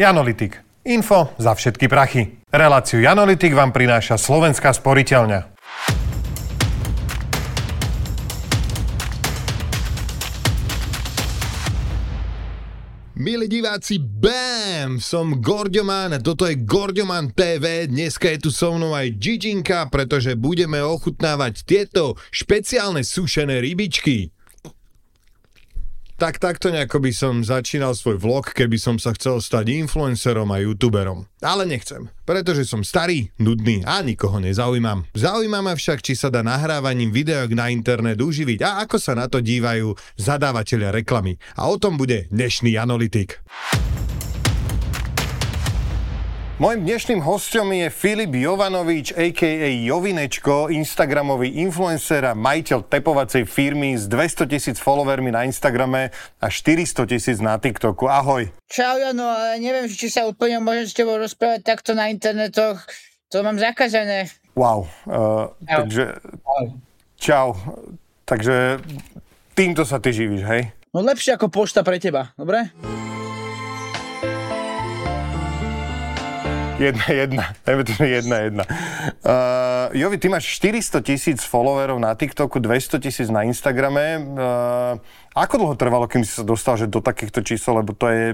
Janolitik. Info za všetky prachy. Reláciu Janolitik vám prináša Slovenská sporiteľňa. Milí diváci, BAM! Som Gordioman a toto je Gordioman TV. Dneska je tu so mnou aj Giginka, pretože budeme ochutnávať tieto špeciálne sušené rybičky. Tak takto nejako by som začínal svoj vlog, keby som sa chcel stať influencerom a youtuberom. Ale nechcem, pretože som starý, nudný a nikoho nezaujímam. Zaujíma ma však, či sa dá nahrávaním videok na internet uživiť a ako sa na to dívajú zadávateľia reklamy. A o tom bude dnešný analytik. Mojím dnešným hostom je Filip Jovanovič, a.k.a. Jovinečko, Instagramový influencer a majiteľ tepovacej firmy s 200 tisíc followermi na Instagrame a 400 tisíc na TikToku. Ahoj. Čau, Jano, ale neviem, či sa úplne môžem s tebou rozprávať takto na internetoch. To mám zakazané. Wow. Uh, čau. Takže... Čau. Takže týmto sa ty živíš, hej? No lepšie ako pošta pre teba, dobre? Jedna, jedna. Dajme to, jedna, jedna. Uh, Jovi, ty máš 400 tisíc followerov na TikToku, 200 tisíc na Instagrame. Uh, ako dlho trvalo, kým si sa dostal že do takýchto čísel, lebo to je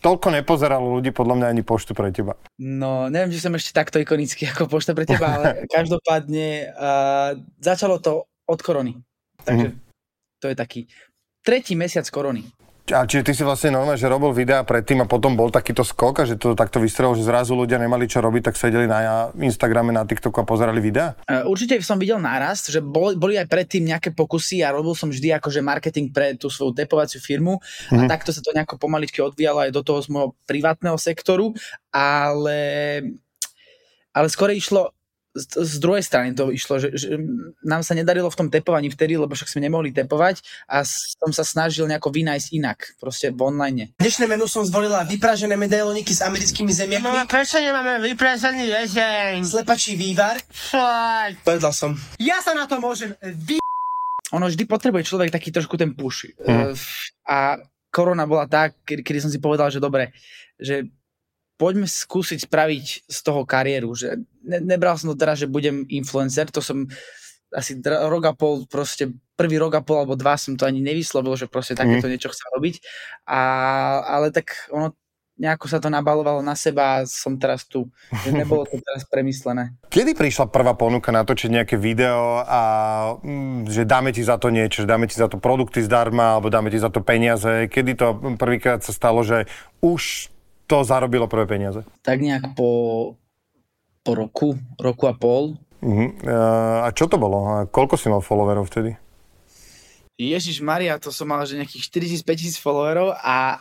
toľko nepozeralo ľudí podľa mňa ani poštu pre teba. No, neviem, či som ešte takto ikonický ako pošta pre teba, ale každopádne uh, začalo to od korony. Takže mm-hmm. to je taký tretí mesiac korony. A čiže ty si vlastne normálne, že robil videá predtým a potom bol takýto skok a že to takto vystrelilo, že zrazu ľudia nemali čo robiť, tak sedeli na Instagrame, na TikToku a pozerali videá? Určite som videl nárast, že boli, boli aj predtým nejaké pokusy a robil som vždy akože marketing pre tú svoju depovaciu firmu mm-hmm. a mhm. takto sa to nejako pomaličky odvíjalo aj do toho z môjho privátneho sektoru, ale ale skôr išlo z, z druhej strany to išlo, že, že nám sa nedarilo v tom tepovaní vtedy, lebo však sme nemohli tepovať a som sa snažil nejako vynájsť inak, proste v online. Dnešné menu som zvolila vypražené medailoniky s americkými zemiakmi. Mama, prečo nemáme vypražený rezeň? Slepačí vývar. Fakt. Povedal som. Ja sa na to môžem vy... Ono vždy potrebuje človek taký trošku ten push. Mm. A korona bola tak, kedy, kedy som si povedal, že dobre, že poďme skúsiť spraviť z toho kariéru, že ne, nebral som to teraz, že budem influencer, to som asi rok a pol, proste prvý rok a pol alebo dva som to ani nevyslovil, že proste takéto mm. niečo chcem robiť, a, ale tak ono nejako sa to nabalovalo na seba a som teraz tu. Že nebolo to teraz premyslené. Kedy prišla prvá ponuka natočiť nejaké video a mm, že dáme ti za to niečo, že dáme ti za to produkty zdarma alebo dáme ti za to peniaze? Kedy to prvýkrát sa stalo, že už to zarobilo prvé peniaze? Tak nejak po, po roku, roku a pol. Uh-huh. A čo to bolo? A koľko si mal followerov vtedy? Ježiš Maria, to som mal že nejakých 4000-5000 followerov a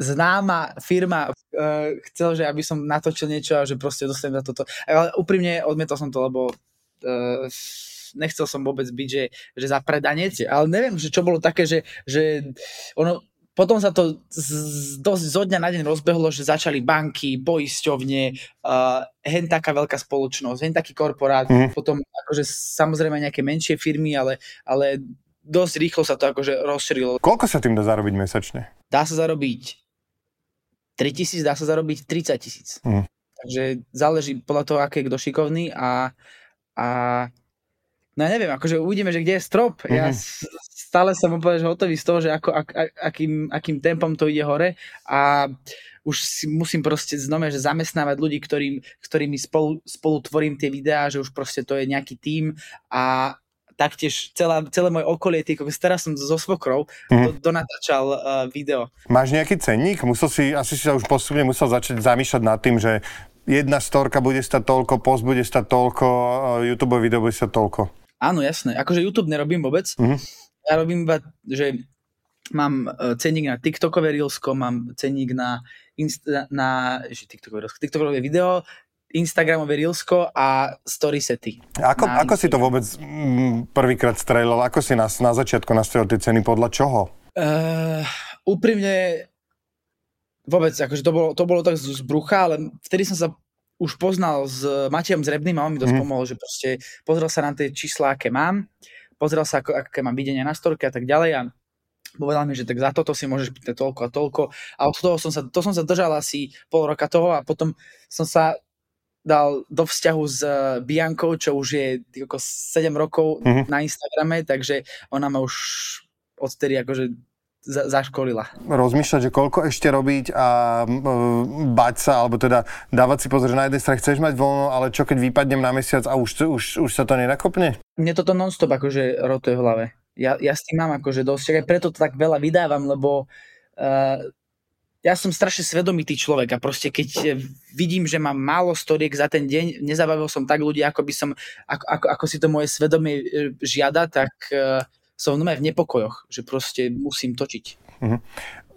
známa firma uh, chcel, že aby som natočil niečo a že proste dostanem za toto. Ale úprimne odmietol som to, lebo uh, nechcel som vôbec byť, že, že za predanec, ale neviem, že čo bolo také, že, že ono, potom sa to z, dosť zo dňa na deň rozbehlo, že začali banky, poisťovne, uh, hen taká veľká spoločnosť, hen taký korporát, mm. potom akože samozrejme nejaké menšie firmy, ale, ale dosť rýchlo sa to akože rozšírilo. Koľko sa tým dá zarobiť mesačne? Dá sa zarobiť 3 tisíc, dá sa zarobiť 30 tisíc. Mm. Takže záleží podľa toho, aký je kto šikovný a, a no ja neviem, akože uvidíme, že kde je strop. Mm-hmm. Ja stále som úplne hotový z toho, že ako, ak, akým, akým tempom to ide hore a už si musím proste znova, že zamestnávať ľudí, ktorým, ktorými spolu, spolu tvorím tie videá, že už proste to je nejaký tím a taktiež celá, celé moje okolie, tý, teraz som so svokrou, mm. do, donatáčal uh, video. Máš nejaký cenník? Musel si, asi si sa už postupne musel začať zamýšľať nad tým, že jedna storka bude stať toľko, post bude stať toľko, YouTube video bude stať toľko. Áno, jasné. Akože YouTube nerobím vôbec. Mm ja robím iba, že mám e, cenník na TikTokové Reelsko, mám cenník na, Insta, na že TikTokové, TikTokové video, Instagramové Reelsko a story sety. Ako, ako si to vôbec mm, prvýkrát strelil? Ako si na, na začiatku nastavil tie ceny? Podľa čoho? Uh, úprimne vôbec, akože to bolo, to bolo tak z brucha, ale vtedy som sa už poznal s Matejom Zrebným a on mi dosť mm. pomohol, že proste pozrel sa na tie čísla, aké mám pozrel sa, ako, aké mám videnia na storke a tak ďalej a povedal mi, že tak za toto si môžeš pýtať toľko a toľko. A od toho som sa, to som sa držal asi pol roka toho a potom som sa dal do vzťahu s eh, Biankou, čo už je ako 7 rokov Mhm. na Instagrame, takže ona ma už odtedy akože za, zaškolila. Rozmýšľať, že koľko ešte robiť a m, bať sa, alebo teda dávať si pozor, že na jednej strane chceš mať voľno, ale čo keď vypadnem na mesiac a už, už, už sa to nenakopne? Mne toto non-stop akože rotuje v hlave. Ja, ja s tým mám akože dosť, preto to tak veľa vydávam, lebo uh, ja som strašne svedomitý človek a proste keď vidím, že mám málo storiek za ten deň, nezabavil som tak ľudí, ako by som, ako, ako, ako si to moje svedomie eh, žiada, tak uh, som v v nepokojoch, že proste musím točiť.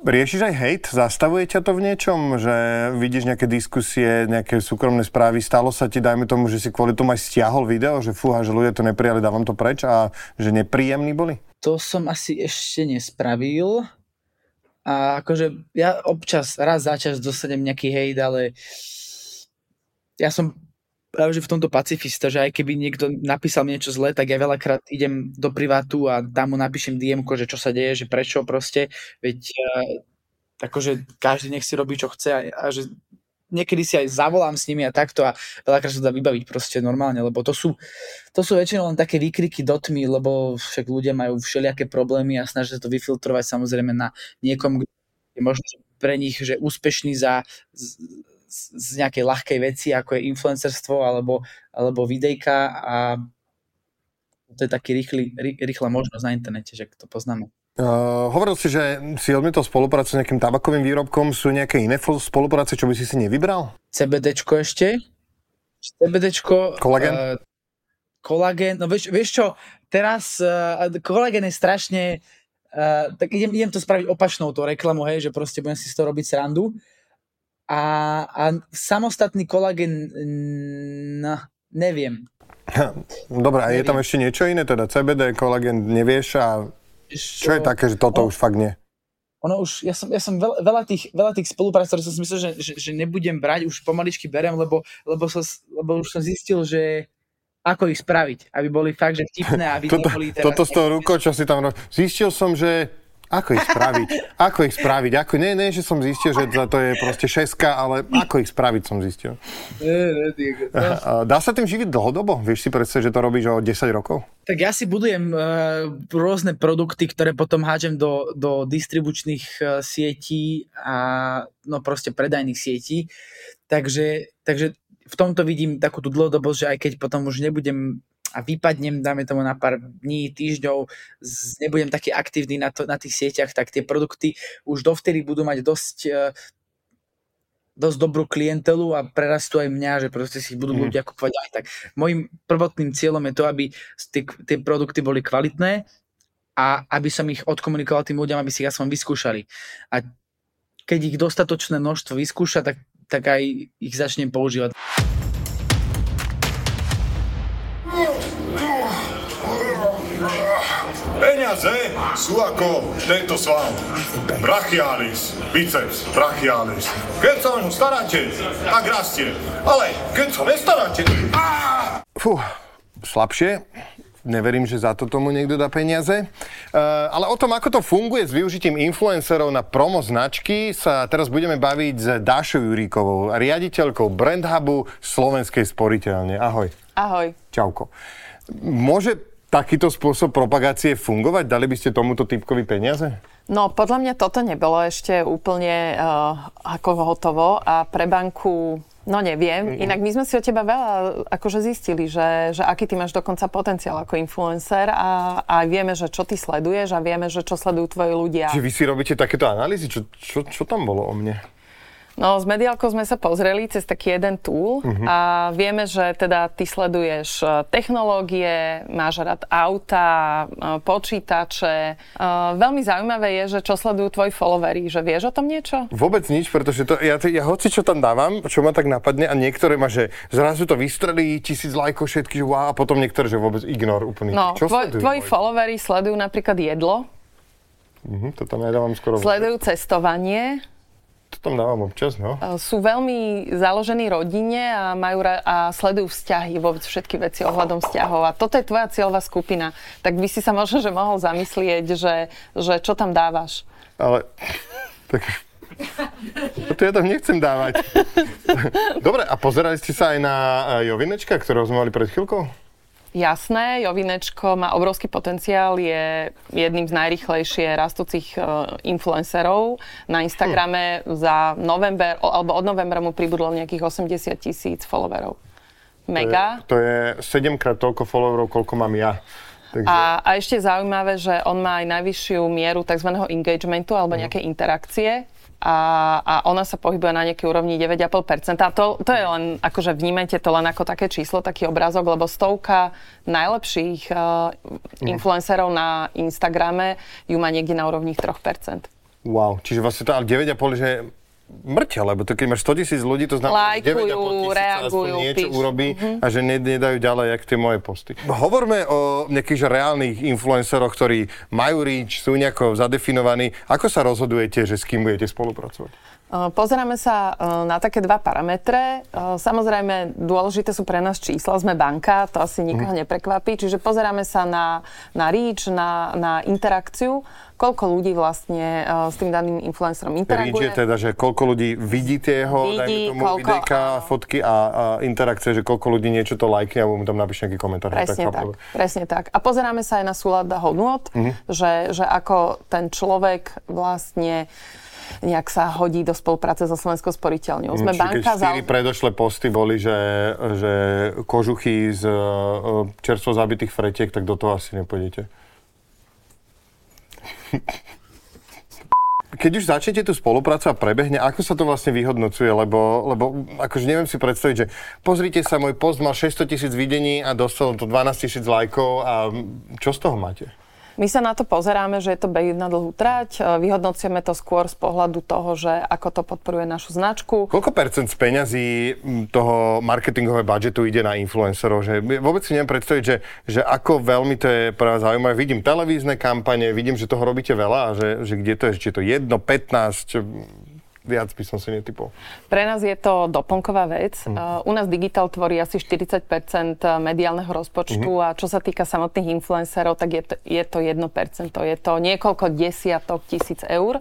Riešiš aj hejt? Zastavuje ťa to v niečom? Že vidíš nejaké diskusie, nejaké súkromné správy? Stalo sa ti, dajme tomu, že si kvôli tomu aj stiahol video, že fúha, že ľudia to neprijali, dávam to preč a že nepríjemní boli? To som asi ešte nespravil. A akože ja občas, raz za čas dostanem nejaký hejt, ale ja som práve že v tomto pacifista, že aj keby niekto napísal mi niečo zlé, tak ja veľakrát idem do privátu a tam mu napíšem dm že čo sa deje, že prečo proste, veď uh, akože každý nech si robí, čo chce a, a že niekedy si aj zavolám s nimi a takto a veľakrát sa dá vybaviť proste normálne, lebo to sú, to sú väčšinou len také výkriky do tmy, lebo však ľudia majú všelijaké problémy a snažia sa to vyfiltrovať samozrejme na niekom, kto je možno pre nich, že úspešný za z, nejakej ľahkej veci, ako je influencerstvo alebo, alebo videjka a to je taký rýchly, rý, rýchla možnosť na internete, že to poznáme. Uh, hovoril si, že si odmietol spoluprácu s nejakým tabakovým výrobkom. Sú nejaké iné spolupráce, čo by si si nevybral? CBDčko ešte. CBDčko. Kolagén? Uh, kolagén, no vieš, vieš čo, teraz uh, kolagén je strašne, uh, tak idem, idem to spraviť opačnou tú reklamu, hej, že proste budem si z toho robiť srandu. A, a samostatný kolagén, no, neviem. Dobre, a je tam ešte niečo iné? Teda CBD, kolagén, nevieš a čo je také, že toto O- už fakt nie? ono už, ja som, ja som veľa, veľa, tých, veľa tých spoluprác, ktoré som si myslel, že, že, že nebudem brať, už pomaličky berem, lebo, lebo, som, lebo už som zistil, že ako ich spraviť, aby boli fakt, že vtipné, aby Toto, neboli teraz... toto s tou rukou, čo si tam... Zistil som, že... Ako ich spraviť? Ako ich spraviť? Ako, nie, nie, že som zistil, že to je proste šeska, ale ako ich spraviť som zistil. No, A Dá sa tým živiť dlhodobo? Vieš si predstaviť, že to robíš o 10 rokov? tak ja si budujem uh, rôzne produkty, ktoré potom hádžem do, do distribučných uh, sietí a no proste predajných sietí. Takže, takže v tomto vidím takú tú dlhodobosť, že aj keď potom už nebudem a vypadnem, dáme tomu na pár dní, týždňov, z, nebudem taký aktívny na, to, na tých sieťach, tak tie produkty už dovtedy budú mať dosť uh, dosť dobrú klientelu a prerastú aj mňa, že proste si budú Mhm. ľudia kupovať aj tak. Mojím prvotným cieľom je to, aby tie, tie produkty boli kvalitné a aby som ich odkomunikoval tým ľuďom, aby si ich aspoň vyskúšali. A keď ich dostatočné množstvo vyskúša, tak, tak aj ich začnem používať. Peniaze sú ako tento sval. Brachialis, biceps, brachialis. Keď sa o ňu staráte, tak rastie. Ale keď sa nestaráte... Fú, slabšie. Neverím, že za to tomu niekto dá peniaze. Uh, ale o tom, ako to funguje s využitím influencerov na promo značky, sa teraz budeme baviť s Dášou Juríkovou, riaditeľkou Brand Hubu Slovenskej sporiteľne. Ahoj. Ahoj. Čauko. Môže takýto spôsob propagácie fungovať? Dali by ste tomuto typkovi peniaze? No, podľa mňa toto nebolo ešte úplne uh, ako hotovo a pre banku, no neviem. Inak my sme si od teba veľa akože zistili, že, že aký ty máš dokonca potenciál ako influencer a, a vieme, že čo ty sleduješ a vieme, že čo sledujú tvoji ľudia. Čiže vy si robíte takéto analýzy? Čo, čo, čo tam bolo o mne? No, s Mediálkou sme sa pozreli cez taký jeden tool uh-huh. a vieme, že teda ty sleduješ e, technológie, máš rád auta, e, počítače. E, Veľmi zaujímavé je, že čo sledujú tvoji followery, že vieš o tom niečo? Vôbec nič, pretože to, ja, ja hoci čo tam dávam, čo ma tak napadne a niektoré ma, že zrazu to vystrelí, tisíc lajkov, všetky, že wow, a potom niektoré, že vôbec ignor úplný. No, čo tvoj, sledujú tvoji moji? followery sledujú napríklad jedlo, Mhm, to tam ja dávam skoro... sledujú cestovanie, To tam dávam občas, no. E, Sú veľmi založení rodine a, majú ra- a sledujú vzťahy, vôbec všetky veci ohľadom vzťahov. A toto je tvoja cieľová skupina. Tak by si sa možno, že mohol zamyslieť, že, že čo tam dávaš. Ale... Tak... To ja tam nechcem dávať. Dobre, a pozerali ste sa aj na eh, Jovinečka, ktorého sme mali pred chvíľkou? Jasné, Jovinečko má obrovský potenciál, je jedným z najrychlejšie rastúcich uh, influencerov na Instagrame. Za november, alebo od novembra mu pribudlo nejakých 80 tisíc followerov. Mega. To je 7 krát toľko followerov, koľko mám ja. Takže... A, a ešte je zaujímavé, že on má aj najvyššiu mieru tzv. engagementu Mhm. alebo nejaké interakcie a, a ona sa pohybuje na nejakej úrovni 9,5%. A to, to je len, akože vnímajte to len ako také číslo, taký obrázok, lebo stovka najlepších uh, influencerov na Instagrame ju má niekde na úrovni 3%. Wow, čiže vlastne to ale 9,5, že mŕťa, lebo to keď máš 100 tisíc ľudí, to znamená, že 9,5 Lajkujú, tisíc aspoň reagujú, niečo píšu. urobí a že ne, nedajú ďalej, jak tie moje posty. Hovorme o nejakých že reálnych influenceroch, ktorí majú reach, sú nejako zadefinovaní. Ako sa rozhodujete, že s kým budete spolupracovať? Pozeráme sa na také dva parametre. Samozrejme, dôležité sú pre nás čísla. Sme banka, to asi nikoho neprekvapí. Čiže pozeráme sa na, na reach, na, na interakciu, koľko ľudí vlastne s tým daným influencerom Reach interaguje. je teda, že koľko ľudí vidí tie jeho, Vidí, dajme tomu, koľko- videjka, áno. fotky a, a interakcie, že koľko ľudí niečo to lajkne alebo mu tam napíše nejaký komentár. Presne tak, presne tak. A pozeráme sa aj na súlad hodnot, Mhm. že, že ako ten človek vlastne nejak sa hodí do spolupráce so Slovenskou sporiteľňou. Sme keď banka za... predošlé posty boli, že, že kožuchy z uh, čerstvo zabitých fretiek, tak do toho asi nepôjdete. Keď už začnete tú spoluprácu a prebehne, ako sa to vlastne vyhodnocuje? Lebo, lebo akože neviem si predstaviť, že pozrite sa, môj post mal 600 tisíc videní a dostal to 12 tisíc lajkov a čo z toho máte? My sa na to pozeráme, že je to beh na dlhú trať. E, Vyhodnocujeme to skôr z pohľadu toho, že ako to podporuje našu značku. Koľko percent z peňazí toho marketingového budžetu ide na influencerov? Že vôbec si neviem predstaviť, že, že ako veľmi to je pre vás zaujímavé. Vidím televízne kampane, vidím, že toho robíte veľa že, že kde to je, či je to 1, 15, viac by som si netypol. Pre nás je to doplnková vec. Uh, U nás Digital tvorí asi 40% mediálneho rozpočtu Mhm. a čo sa týka samotných influencerov, tak je to, je to 1% Je to niekoľko desiatok tisíc eur.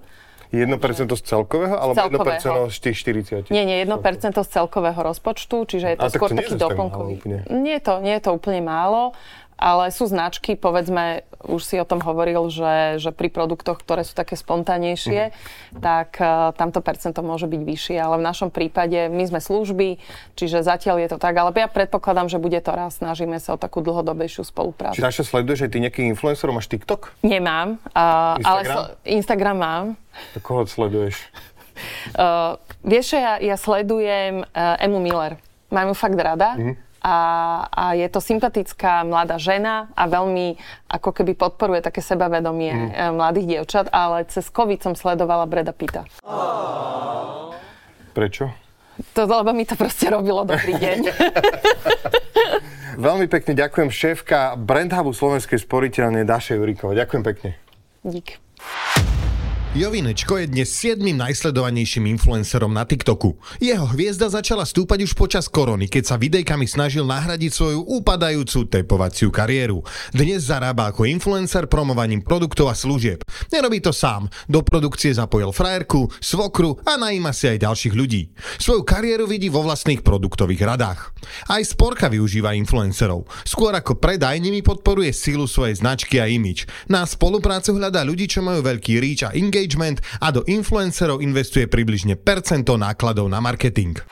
1% z celkového, alebo celkového. 1% z tých 40? Nie, nie, 1% z celkového rozpočtu, čiže je to tak skôr to taký doplnkový. Nie je, to, nie je to úplne málo, ale sú značky, povedzme, už si o tom hovoril, že, že pri produktoch, ktoré sú také spontánejšie, Mhm. tak uh, tamto percento môže byť vyššie, ale v našom prípade my sme služby, čiže zatiaľ je to tak, ale ja predpokladám, že bude to raz, snažíme sa o takú dlhodobejšiu spoluprácu. Či Naša sleduješ, že ty nejakých influencerov máš TikTok? Nemám, uh, ale Instagram? sl- Instagram mám. Tak koho sleduješ? Uh, vieš, ja, ja sledujem uh, Emu Miller. Mám ju fakt rada. Mhm. A, a je to sympatická mladá žena a veľmi ako keby podporuje také sebavedomie mm. mladých dievčat, ale cez COVID som sledovala Breda Pitta. Prečo? To, lebo mi to proste robilo dobrý deň. Veľmi pekne ďakujem šéfka Brandhubu Slovenskej sporiteľne Daše Juríkova. Ďakujem pekne. Dík. Jovinečko je dnes 7. najsledovanejším influencerom na TikToku. Jeho hviezda začala stúpať už počas korony, keď sa videjkami snažil nahradiť svoju upadajúcu tepovaciu kariéru. Dnes zarába ako influencer promovaním produktov a služieb. Nerobí to sám. Do produkcie zapojil frajerku, svokru a najíma si aj ďalších ľudí. Svoju kariéru vidí vo vlastných produktových radách. Aj Sporka využíva influencerov. Skôr ako predaj nimi podporuje sílu svojej značky a imič. Na spoluprácu hľadá ľudí, čo majú veľký reach a engagement a do influencerov investuje približne percento nákladov na marketing.